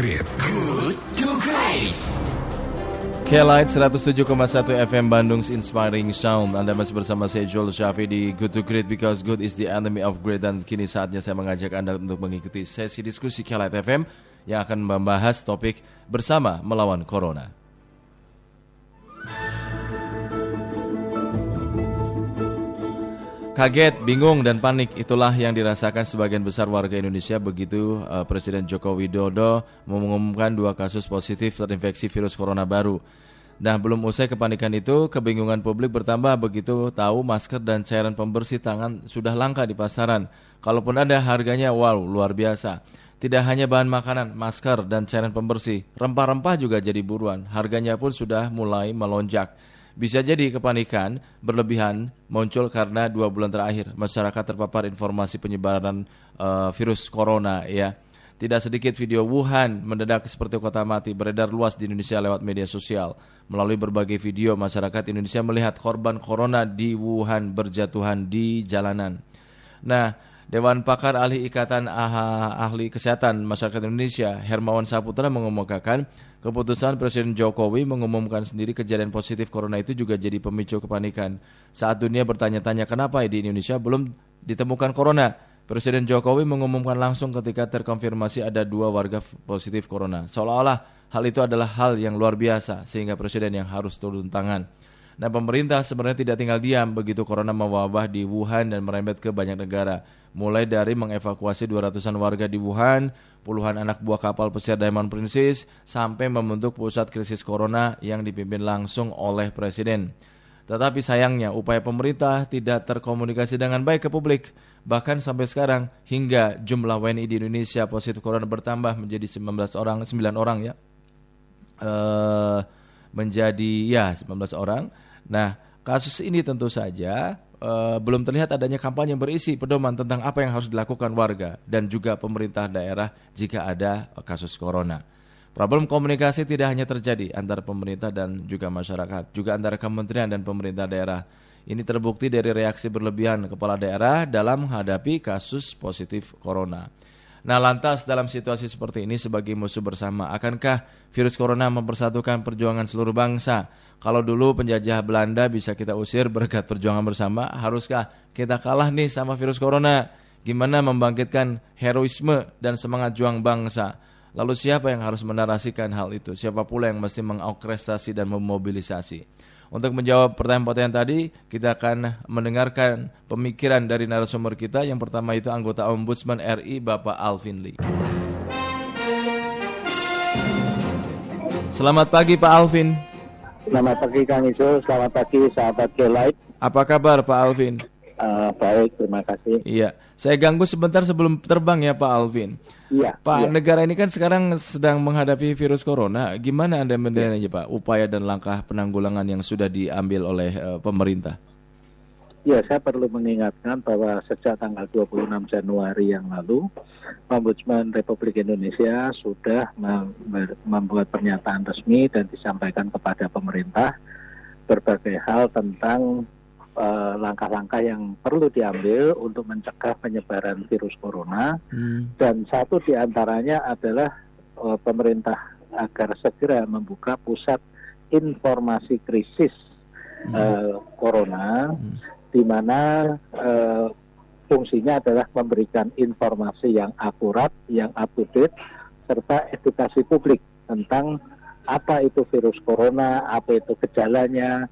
Great. Good to Great. K-Light 107,1 FM Bandung's Inspiring Sound Anda masih bersama saya Joel Syafi di Good to Great Because good is the enemy of great Dan kini saatnya saya mengajak Anda untuk mengikuti sesi diskusi K-Light FM Yang akan membahas topik bersama melawan Corona Kaget, bingung, dan panik itulah yang dirasakan sebagian besar warga Indonesia begitu uh, Presiden Joko Widodo mengumumkan dua kasus positif terinfeksi virus corona baru. Nah, belum usai kepanikan itu, kebingungan publik bertambah begitu tahu masker dan cairan pembersih tangan sudah langka di pasaran. Kalaupun ada harganya wow, luar biasa. Tidak hanya bahan makanan, masker, dan cairan pembersih, rempah-rempah juga jadi buruan. Harganya pun sudah mulai melonjak. Bisa jadi kepanikan berlebihan muncul karena dua bulan terakhir masyarakat terpapar informasi penyebaran uh, virus corona ya. Tidak sedikit video Wuhan mendadak seperti kota mati beredar luas di Indonesia lewat media sosial. Melalui berbagai video masyarakat Indonesia melihat korban corona di Wuhan berjatuhan di jalanan. Nah, Dewan Pakar Ahli Ikatan Ahli Kesehatan Masyarakat Indonesia Hermawan Saputra mengemukakan keputusan Presiden Jokowi mengumumkan sendiri kejadian positif corona itu juga jadi pemicu kepanikan. Saat dunia bertanya-tanya kenapa di Indonesia belum ditemukan corona, Presiden Jokowi mengumumkan langsung ketika terkonfirmasi ada dua warga positif corona. Seolah-olah hal itu adalah hal yang luar biasa sehingga Presiden yang harus turun tangan. Nah pemerintah sebenarnya tidak tinggal diam begitu corona mewabah di Wuhan dan merembet ke banyak negara. Mulai dari mengevakuasi 200-an warga di Wuhan, puluhan anak buah kapal pesiar Diamond Princess, sampai membentuk pusat krisis corona yang dipimpin langsung oleh Presiden. Tetapi sayangnya upaya pemerintah tidak terkomunikasi dengan baik ke publik. Bahkan sampai sekarang hingga jumlah WNI di Indonesia positif corona bertambah menjadi 19 orang, 9 orang ya. Uh, menjadi ya 19 orang Nah, kasus ini tentu saja uh, belum terlihat adanya kampanye berisi pedoman tentang apa yang harus dilakukan warga dan juga pemerintah daerah jika ada kasus corona. Problem komunikasi tidak hanya terjadi antara pemerintah dan juga masyarakat, juga antara kementerian dan pemerintah daerah. Ini terbukti dari reaksi berlebihan kepala daerah dalam menghadapi kasus positif corona. Nah lantas dalam situasi seperti ini sebagai musuh bersama, akankah virus corona mempersatukan perjuangan seluruh bangsa? Kalau dulu penjajah Belanda bisa kita usir berkat perjuangan bersama, haruskah kita kalah nih sama virus corona? Gimana membangkitkan heroisme dan semangat juang bangsa? Lalu siapa yang harus menarasikan hal itu? Siapa pula yang mesti mengorkestrasi dan memobilisasi? Untuk menjawab pertanyaan-pertanyaan tadi, kita akan mendengarkan pemikiran dari narasumber kita. Yang pertama itu anggota Ombudsman RI, Bapak Alvin Lee. Selamat pagi Pak Alvin. Selamat pagi Kang Isul, selamat pagi sahabat K-Light. Apa kabar Pak Alvin? Uh, baik, terima kasih. Iya, saya ganggu sebentar sebelum terbang ya Pak Alvin. Iya. Pak, iya. negara ini kan sekarang sedang menghadapi virus corona. Gimana Anda menilai ya. Pak upaya dan langkah penanggulangan yang sudah diambil oleh uh, pemerintah? Ya, saya perlu mengingatkan bahwa sejak tanggal 26 Januari yang lalu, Ombudsman Republik Indonesia sudah membuat pernyataan resmi dan disampaikan kepada pemerintah berbagai hal tentang Eh, langkah-langkah uh, yang perlu diambil untuk mencegah penyebaran virus corona hmm. dan satu di antaranya adalah uh, pemerintah agar segera membuka pusat informasi krisis hmm. uh, corona hmm. di mana uh, fungsinya adalah memberikan informasi yang akurat, yang up to date serta edukasi publik tentang apa itu virus corona, apa itu gejalanya,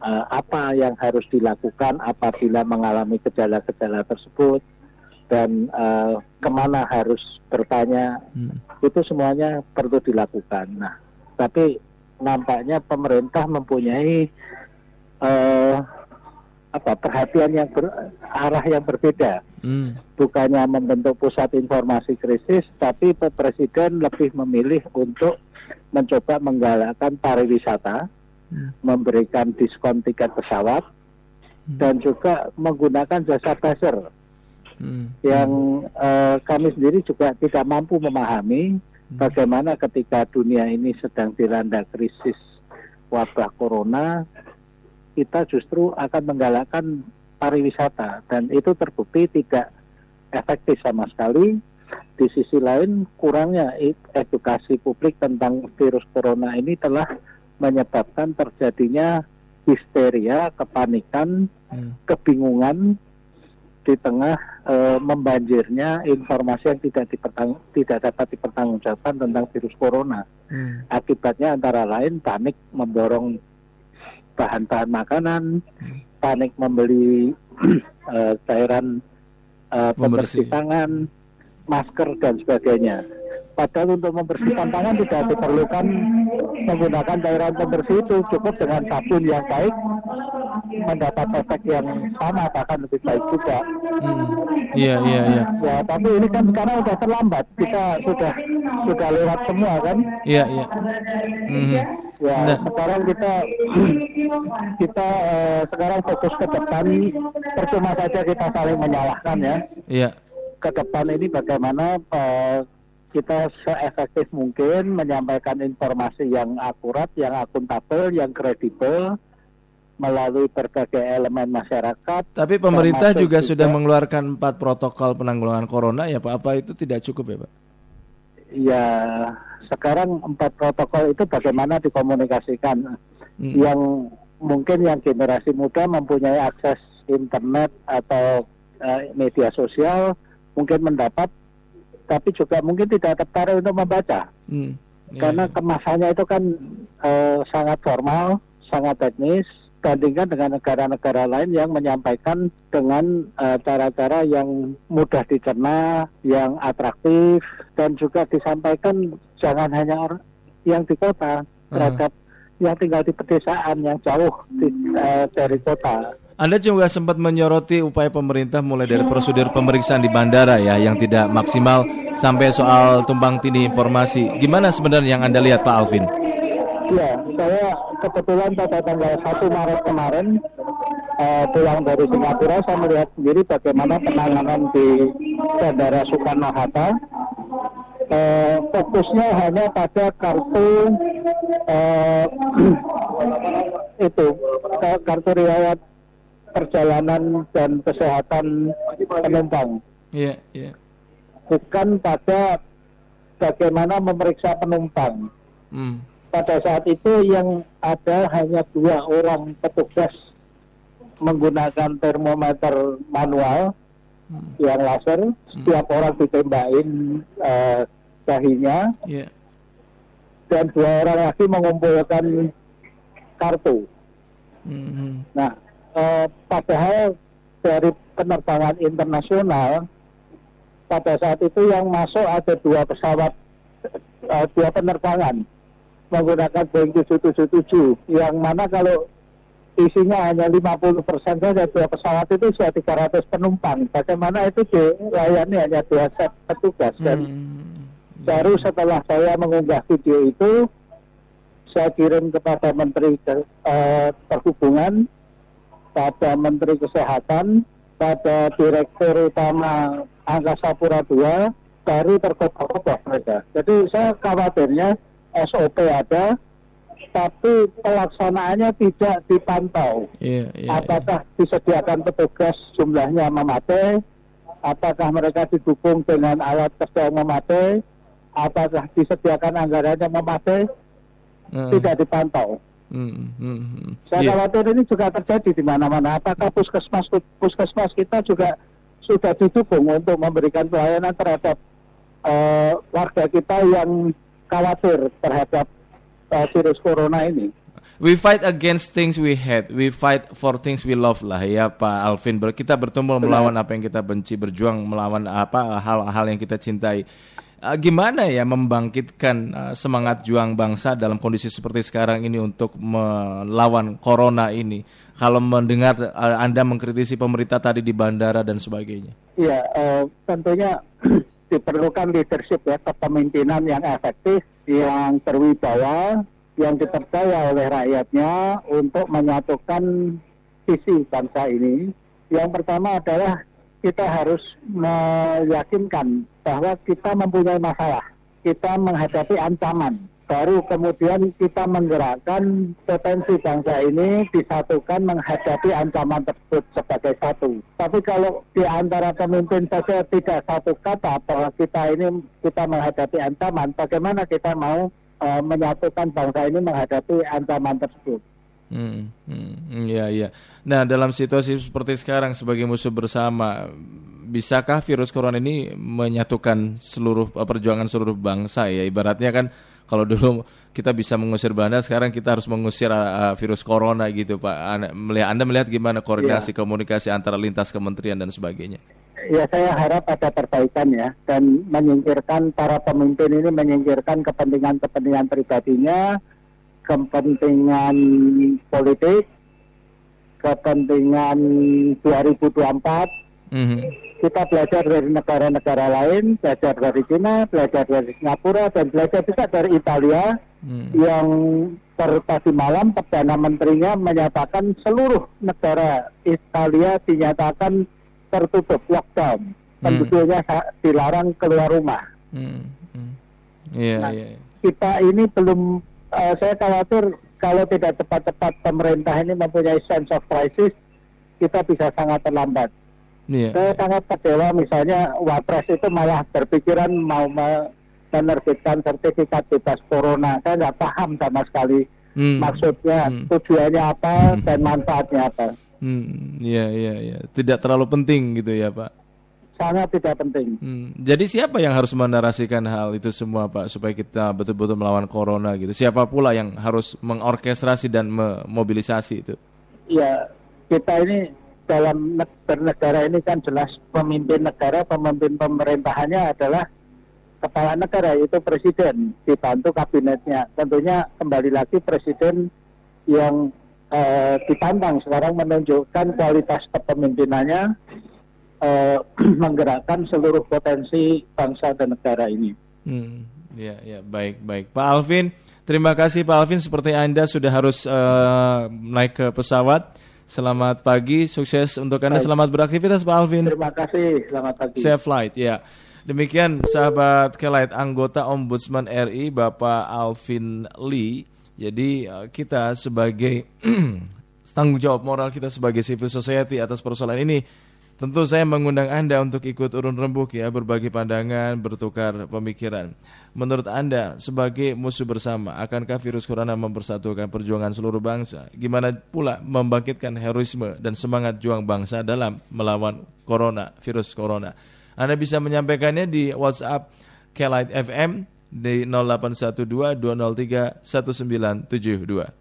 uh, apa yang harus dilakukan apabila mengalami gejala-gejala tersebut dan uh, ke mana harus bertanya hmm. itu semuanya perlu dilakukan. Nah, tapi nampaknya pemerintah mempunyai uh, apa perhatian yang ber, arah yang berbeda. Hmm. Bukannya membentuk pusat informasi krisis, tapi presiden lebih memilih untuk mencoba menggalakkan pariwisata memberikan diskon tiket pesawat hmm. dan juga menggunakan jasa buzzer hmm. yang uh, kami sendiri juga tidak mampu memahami hmm. bagaimana ketika dunia ini sedang dilanda krisis wabah corona kita justru akan menggalakkan pariwisata dan itu terbukti tidak efektif sama sekali di sisi lain kurangnya edukasi publik tentang virus corona ini telah menyebabkan terjadinya histeria, kepanikan, hmm. kebingungan di tengah e, membanjirnya informasi yang tidak dipertang tidak dapat dipertanggungjawabkan tentang virus corona. Hmm. Akibatnya antara lain panik memborong bahan-bahan makanan, hmm. panik membeli e, cairan e, pembersih tangan, masker dan sebagainya. Padahal untuk membersihkan tangan tidak diperlukan menggunakan cairan pembersih itu cukup dengan sabun yang baik mendapat efek yang sama bahkan lebih baik juga. Hmm. Iya iya iya. Ya tapi ini kan sekarang sudah terlambat kita sudah sudah lewat semua kan. Iya iya. Hmm. Ya nah. sekarang kita kita uh, sekarang fokus ke depan percuma saja kita saling menyalahkan ya. Iya. Ke depan ini bagaimana uh, kita seefektif mungkin menyampaikan informasi yang akurat, yang akuntabel, yang kredibel melalui berbagai elemen masyarakat. Tapi pemerintah juga, juga sudah mengeluarkan empat protokol penanggulangan corona ya Pak. Apa itu tidak cukup ya Pak? Ya sekarang empat protokol itu bagaimana dikomunikasikan. Hmm. Yang mungkin yang generasi muda mempunyai akses internet atau uh, media sosial mungkin mendapat tapi juga mungkin tidak tertarik untuk membaca. Hmm. Yeah, Karena yeah. kemasannya itu kan uh, sangat formal, sangat teknis, bandingkan dengan negara-negara lain yang menyampaikan dengan eh, cara-cara uh, yang mudah dicerna, yang atraktif, dan juga disampaikan jangan hanya orang yang di kota terhadap uh. yang tinggal di pedesaan yang jauh di, uh, dari kota. Anda juga sempat menyoroti upaya pemerintah mulai dari prosedur pemeriksaan di bandara ya yang tidak maksimal sampai soal tumpang tindih informasi. Gimana sebenarnya yang Anda lihat Pak Alvin? Ya, saya kebetulan pada tanggal 1 Maret kemarin uh, pulang dari Singapura saya melihat sendiri bagaimana penanganan di Bandara Soekarno-Hatta. Uh, fokusnya hanya pada kartu uh, itu kartu riwayat perjalanan dan kesehatan penumpang. Iya, yeah, iya. Yeah. Bukan pada bagaimana memeriksa penumpang. Hmm. Pada saat itu yang ada hanya dua orang petugas menggunakan termometer manual hmm. yang laser. Hmm. Setiap orang ditembakin uh, dahinya. Yeah. Dan dua orang lagi mengumpulkan kartu. Hmm. Nah, eh, padahal dari penerbangan internasional pada saat itu yang masuk ada dua pesawat eh, dua penerbangan menggunakan Boeing 777 yang mana kalau isinya hanya 50 persen saja dua pesawat itu sudah 300 penumpang. Bagaimana itu dilayani? Hanya dua set petugas. Dan hmm. baru setelah saya mengunggah video itu saya kirim kepada Menteri uh, Perhubungan pada Menteri Kesehatan, pada Direktur Utama Angkasa Pura II, baru terkotak-kotak mereka. Jadi saya khawatirnya SOP ada, tapi pelaksanaannya tidak dipantau. Yeah, yeah, apakah yeah. disediakan petugas jumlahnya memadai, apakah mereka didukung dengan alat kerja yang memadai, apakah disediakan anggarannya memadai, uh. tidak dipantau. Hmm, hmm, hmm. Saya yeah. khawatir ini juga terjadi di mana-mana. Apakah puskesmas puskesmas kita juga sudah didukung untuk memberikan pelayanan terhadap uh, warga kita yang khawatir terhadap uh, virus corona ini? We fight against things we hate, we fight for things we love lah ya Pak Alvin. Kita bertumbuh melawan apa yang kita benci, berjuang melawan apa hal-hal yang kita cintai uh, gimana ya membangkitkan uh, semangat juang bangsa dalam kondisi seperti sekarang ini untuk melawan corona ini? Kalau mendengar uh, Anda mengkritisi pemerintah tadi di bandara dan sebagainya. Iya, uh, tentunya diperlukan leadership ya, kepemimpinan yang efektif, yang berwibawa, yang dipercaya oleh rakyatnya untuk menyatukan visi bangsa ini. Yang pertama adalah kita harus meyakinkan bahwa kita mempunyai masalah, kita menghadapi ancaman. baru kemudian kita menggerakkan potensi bangsa ini disatukan menghadapi ancaman tersebut sebagai satu. Tapi kalau di antara pemimpin saja tidak satu kata bahwa kita ini kita menghadapi ancaman, bagaimana kita mau uh, menyatukan bangsa ini menghadapi ancaman tersebut? Hmm, hmm, iya iya. Nah dalam situasi seperti sekarang sebagai musuh bersama, bisakah virus corona ini menyatukan seluruh perjuangan seluruh bangsa ya? Ibaratnya kan kalau dulu kita bisa mengusir Belanda, sekarang kita harus mengusir uh, virus corona gitu, Pak. Anda melihat, Anda melihat gimana koordinasi ya. komunikasi antara lintas kementerian dan sebagainya? Ya, saya harap ada perbaikan ya dan menyingkirkan para pemimpin ini menyingkirkan kepentingan-kepentingan pribadinya, kepentingan politik, kepentingan 2024. Mm -hmm kita belajar dari negara-negara lain, belajar dari China, belajar dari Singapura, dan belajar juga dari Italia hmm. yang per tadi malam Perdana Menterinya menyatakan seluruh negara Italia dinyatakan tertutup lockdown, hmm. penduduknya dilarang keluar rumah. Hmm. Hmm. Yeah, nah, yeah. Kita ini belum, uh, saya khawatir kalau tidak tepat-tepat pemerintah ini mempunyai sense of crisis, kita bisa sangat terlambat. Yeah. Saya sangat kecewa misalnya Wapres itu malah berpikiran mau menerbitkan sertifikat bebas corona. Saya nggak paham sama sekali hmm. maksudnya, hmm. tujuannya apa hmm. dan manfaatnya apa. Hmm, iya iya iya, tidak terlalu penting gitu ya Pak. Sangat tidak penting. Hmm. Jadi siapa yang harus menarasikan hal itu semua Pak supaya kita betul-betul melawan corona gitu? Siapa pula yang harus mengorkestrasi dan memobilisasi itu? Ya kita ini dalam bernegara ini kan jelas pemimpin negara, pemimpin pemerintahannya adalah kepala negara yaitu presiden dibantu kabinetnya. Tentunya kembali lagi presiden yang eh, ditantang sekarang menunjukkan kualitas kepemimpinannya eh, menggerakkan seluruh potensi bangsa dan negara ini. Hmm, ya, ya, baik, baik, Pak Alvin. Terima kasih Pak Alvin. Seperti anda sudah harus uh, naik ke pesawat. Selamat pagi, sukses untuk Anda. Baik. Selamat beraktivitas Pak Alvin. Terima kasih, selamat pagi. Safe flight, ya. Demikian sahabat Kelight anggota Ombudsman RI Bapak Alvin Lee. Jadi eh, kita sebagai tanggung jawab moral kita sebagai civil society atas persoalan ini Tentu saya mengundang Anda untuk ikut urun rembuk ya, berbagi pandangan, bertukar pemikiran. Menurut Anda, sebagai musuh bersama, akankah virus corona mempersatukan perjuangan seluruh bangsa? Gimana pula membangkitkan heroisme dan semangat juang bangsa dalam melawan corona, virus corona? Anda bisa menyampaikannya di WhatsApp Kelight FM di 0812 203 1972.